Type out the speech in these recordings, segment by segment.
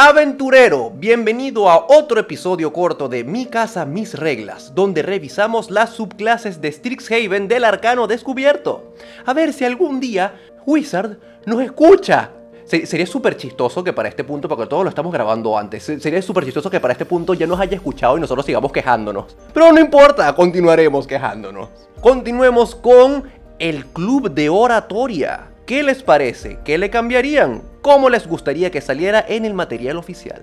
Aventurero, bienvenido a otro episodio corto de Mi casa, mis reglas, donde revisamos las subclases de Strixhaven del arcano descubierto. A ver si algún día Wizard nos escucha. sería súper chistoso que para este punto, porque todos lo estamos grabando antes, sería súper chistoso que para este punto ya nos haya escuchado y nosotros sigamos quejándonos. Pero no importa, continuaremos quejándonos. Continuemos con el Club de Oratoria. ¿Qué les parece? ¿Qué le cambiarían? ¿Cómo les gustaría que saliera en el material oficial?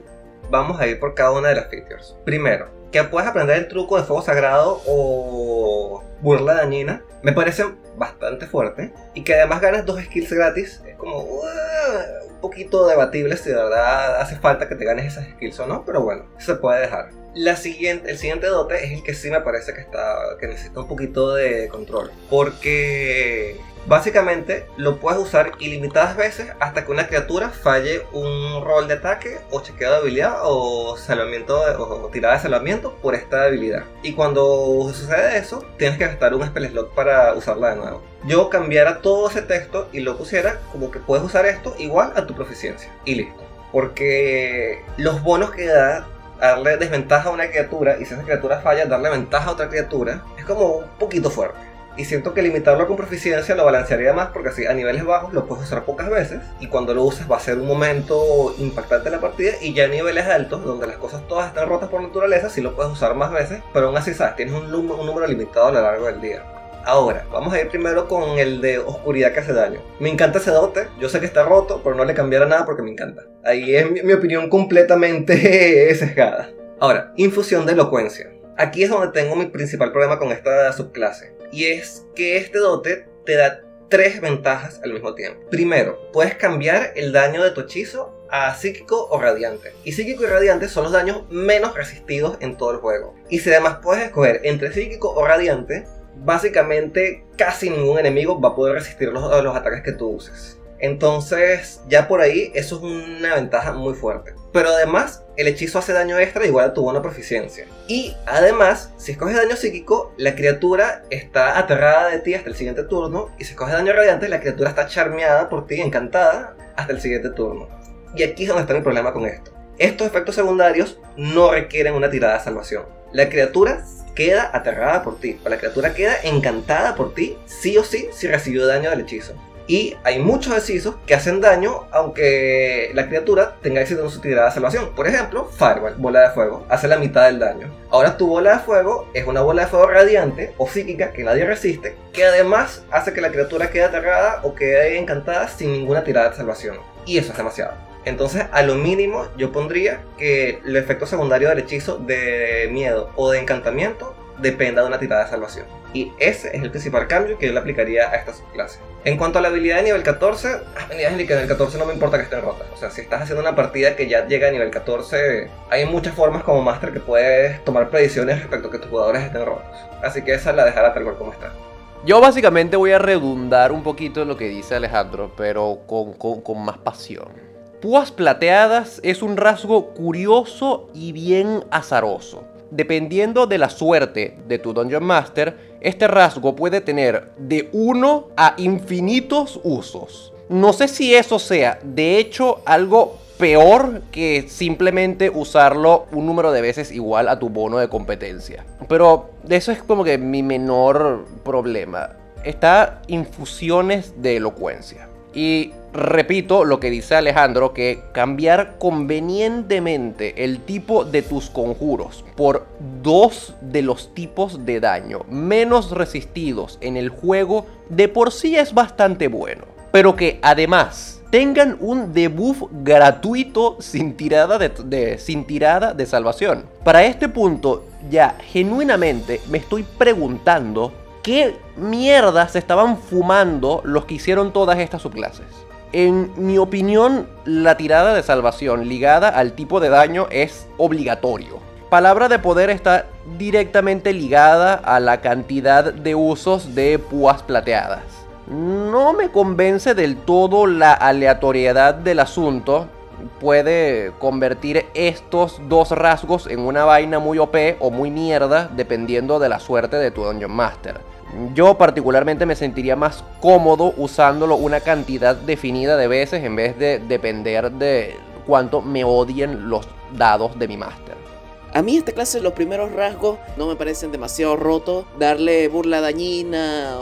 Vamos a ir por cada una de las features. Primero, que puedes aprender el truco de fuego sagrado o burla dañina, me parece bastante fuerte. Y que además ganas dos skills gratis, es como un poquito debatible si de verdad hace falta que te ganes esas skills o no, pero bueno, se puede dejar. La siguiente, el siguiente dote es el que sí me parece que, está, que necesita un poquito de control. Porque Básicamente lo puedes usar ilimitadas veces hasta que una criatura falle un rol de ataque o chequeo de habilidad o, salvamiento o tirada de salvamiento por esta habilidad. Y cuando sucede eso, tienes que gastar un spell slot para usarla de nuevo. Yo cambiara todo ese texto y lo pusiera como que puedes usar esto igual a tu proficiencia. Y listo. Porque los bonos que da darle desventaja a una criatura y si esa criatura falla, darle ventaja a otra criatura, es como un poquito fuerte. Y siento que limitarlo con proficiencia lo balancearía más porque así a niveles bajos lo puedes usar pocas veces y cuando lo uses va a ser un momento impactante en la partida y ya a niveles altos donde las cosas todas están rotas por naturaleza sí lo puedes usar más veces pero aún así sabes, tienes un, un número limitado a lo largo del día. Ahora, vamos a ir primero con el de oscuridad que hace daño. Me encanta ese dote, yo sé que está roto, pero no le cambiará nada porque me encanta. Ahí es mi, mi opinión completamente sesgada. Ahora, infusión de elocuencia. Aquí es donde tengo mi principal problema con esta subclase y es que este dote te da tres ventajas al mismo tiempo. Primero, puedes cambiar el daño de tu hechizo a psíquico o radiante. Y psíquico y radiante son los daños menos resistidos en todo el juego. Y si además puedes escoger entre psíquico o radiante, básicamente casi ningún enemigo va a poder resistir los, los ataques que tú uses. Entonces, ya por ahí, eso es una ventaja muy fuerte. Pero además, el hechizo hace daño extra igual a tu buena proficiencia. Y además, si escoges daño psíquico, la criatura está aterrada de ti hasta el siguiente turno. Y si escoges daño radiante, la criatura está charmeada por ti, encantada, hasta el siguiente turno. Y aquí es donde está mi problema con esto. Estos efectos secundarios no requieren una tirada de salvación. La criatura queda aterrada por ti, o la criatura queda encantada por ti, sí o sí, si recibió daño del hechizo. Y hay muchos hechizos que hacen daño aunque la criatura tenga éxito en su tirada de salvación. Por ejemplo, Fireball, bola de fuego, hace la mitad del daño. Ahora tu bola de fuego es una bola de fuego radiante o psíquica que nadie resiste, que además hace que la criatura quede aterrada o quede encantada sin ninguna tirada de salvación. Y eso es demasiado. Entonces, a lo mínimo, yo pondría que el efecto secundario del hechizo de miedo o de encantamiento dependa de una tirada de salvación. Y ese es el principal cambio que yo le aplicaría a esta subclase. En cuanto a la habilidad de nivel 14, habilidades de nivel 14 no me importa que estén rotas. O sea, si estás haciendo una partida que ya llega a nivel 14, hay muchas formas como Master que puedes tomar predicciones respecto a que tus jugadores estén rotos. Así que esa la dejará tal cual como está. Yo básicamente voy a redundar un poquito en lo que dice Alejandro, pero con, con más pasión. Púas plateadas es un rasgo curioso y bien azaroso. Dependiendo de la suerte de tu Dungeon Master, este rasgo puede tener de uno a infinitos usos. No sé si eso sea, de hecho, algo peor que simplemente usarlo un número de veces igual a tu bono de competencia. Pero eso es como que mi menor problema. Está infusiones de elocuencia. Y repito lo que dice Alejandro, que cambiar convenientemente el tipo de tus conjuros por dos de los tipos de daño menos resistidos en el juego de por sí es bastante bueno. Pero que además tengan un debuff gratuito sin tirada de, sin tirada de salvación. Para este punto ya genuinamente me estoy preguntando qué mierda se estaban fumando los que hicieron todas estas subclases. En mi opinión, la tirada de salvación ligada al tipo de daño es obligatorio. Palabra de poder está directamente ligada a la cantidad de usos de púas plateadas. No me convence del todo la aleatoriedad del asunto. Puede convertir estos dos rasgos en una vaina muy OP o muy mierda dependiendo de la suerte de tu Dungeon Master. Yo particularmente me sentiría más cómodo usándolo una cantidad definida de veces en vez de depender de cuánto me odien los dados de mi máster. A mí esta clase los primeros rasgos no me parecen demasiado rotos. Darle burla dañina,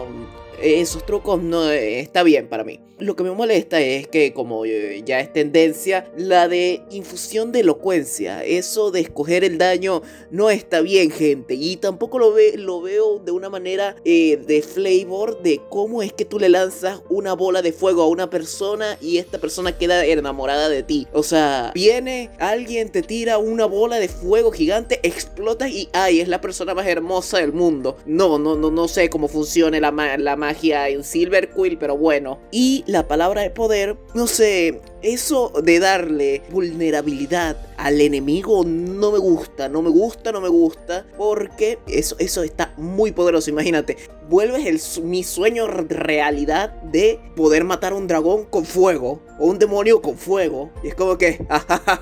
esos trucos no eh, está bien para mí. Lo que me molesta es que, como eh, ya es tendencia, la de infusión de elocuencia, eso de escoger el daño no está bien, gente. Y tampoco lo, ve, lo veo de una manera eh, de flavor de cómo es que tú le lanzas una bola de fuego a una persona y esta persona queda enamorada de ti. O sea, viene alguien, te tira una bola de fuego gigante, explota y ay, es la persona más hermosa del mundo. No, no, no, no sé cómo funciona la, la magia en Silver Quill, pero bueno. Y la palabra de poder, no sé, eso de darle vulnerabilidad al enemigo no me gusta, no me gusta, no me gusta, porque eso, eso está muy poderoso, imagínate, vuelves el, mi sueño realidad de poder matar a un dragón con fuego, o un demonio con fuego, y es como que,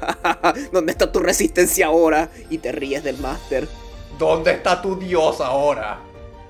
¿dónde está tu resistencia ahora? Y te ríes del máster. ¿Dónde está tu dios ahora?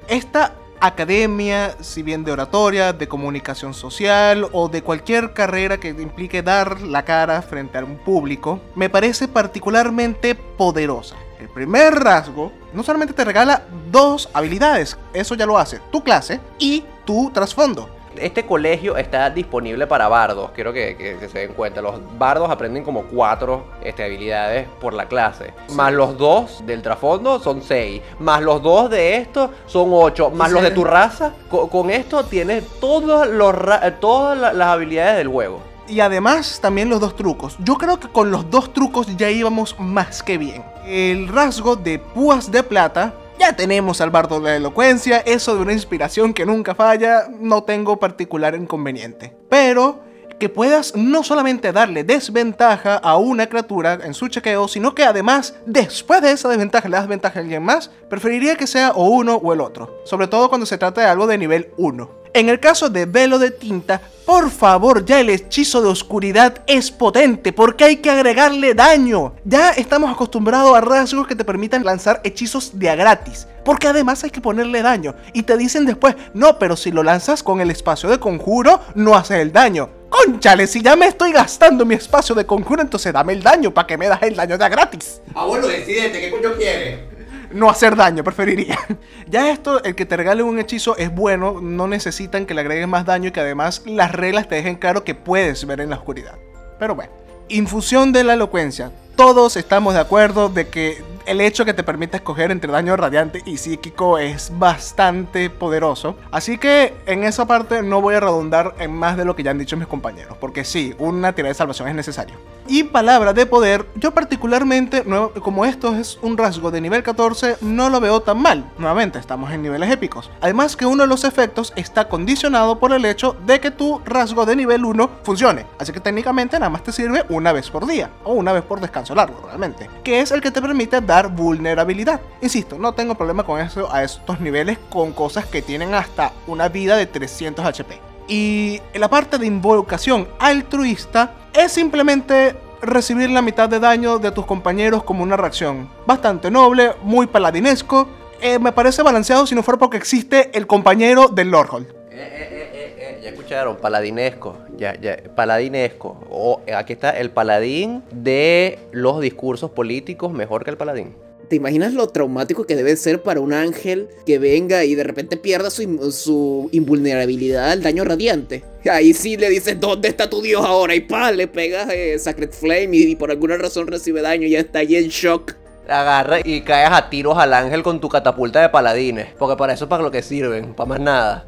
Esta academia, si bien de oratoria, de comunicación social o de cualquier carrera que implique dar la cara frente a un público, me parece particularmente poderosa. El primer rasgo no solamente te regala dos habilidades, eso ya lo hace tu clase y tu trasfondo. Este colegio está disponible para bardos, quiero que, se den cuenta. Los bardos aprenden como cuatro este, habilidades por la clase. Más los dos del trasfondo son seis. Más los dos de esto son ocho. Más los de tu raza. Con, esto tienes todos los todas las habilidades del juego. Y además también los dos trucos. Yo creo que con los dos trucos ya íbamos más que bien. El rasgo de púas de plata ya tenemos al bardo de la elocuencia, eso de una inspiración que nunca falla, no tengo particular inconveniente. Pero que puedas no solamente darle desventaja a una criatura en su chequeo, sino que además, después de esa desventaja, le das ventaja a alguien más, preferiría que sea o uno o el otro. Sobre todo cuando se trata de algo de nivel 1. En el caso de velo de tinta, por favor, ya el hechizo de oscuridad es potente porque hay que agregarle daño. Ya estamos acostumbrados a rasgos que te permitan lanzar hechizos de a gratis. Porque además hay que ponerle daño. Y te dicen después, no, pero si lo lanzas con el espacio de conjuro, no hace el daño. Conchale, si ya me estoy gastando mi espacio de conjuro, entonces dame el daño para que me das el daño de a gratis. Abuelo, decidete, ¿qué coño quieres? No hacer daño, preferiría. ya esto, el que te regale un hechizo es bueno, no necesitan que le agregues más daño y que además las reglas te dejen claro que puedes ver en la oscuridad. Pero bueno, infusión de la elocuencia. Todos estamos de acuerdo de que el hecho que te permite escoger entre daño radiante y psíquico es bastante poderoso. Así que en esa parte no voy a redundar en más de lo que ya han dicho mis compañeros, porque sí, una tirada de salvación es necesario. Y palabra de poder, yo particularmente, como esto es un rasgo de nivel 14, no lo veo tan mal. Nuevamente, estamos en niveles épicos. Además que uno de los efectos está condicionado por el hecho de que tu rasgo de nivel 1 funcione. Así que técnicamente nada más te sirve una vez por día, o una vez por descanso largo realmente. Que es el que te permite dar vulnerabilidad. Insisto, no tengo problema con eso a estos niveles con cosas que tienen hasta una vida de 300 HP. Y la parte de invocación altruista es simplemente recibir la mitad de daño de tus compañeros como una reacción. Bastante noble, muy paladinesco. Eh, me parece balanceado si no fuera porque existe el compañero del Lordhold. Eh, eh, ya escucharon, paladinesco. Ya, ya, paladinesco. O aquí está el paladín de los discursos políticos mejor que el paladín. ¿Te imaginas lo traumático que debe ser para un ángel que venga y de repente pierda su, invulnerabilidad al daño radiante? Ahí sí le dices, ¿dónde está tu dios ahora? Y pa, le pegas eh, Sacred Flame y, por alguna razón recibe daño y ya está ahí en shock. Agarra y caes a tiros al ángel con tu catapulta de paladines. Porque para eso es para lo que sirven, para más nada.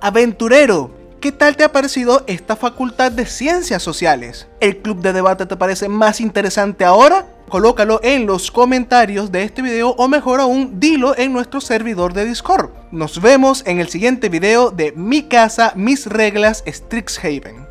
Aventurero, ¿qué tal te ha parecido esta facultad de ciencias sociales? ¿El club de debate te parece más interesante ahora? Colócalo en los comentarios de este video o mejor aún, dilo en nuestro servidor de Discord. Nos vemos en el siguiente video de Mi Casa, Mis Reglas Strixhaven.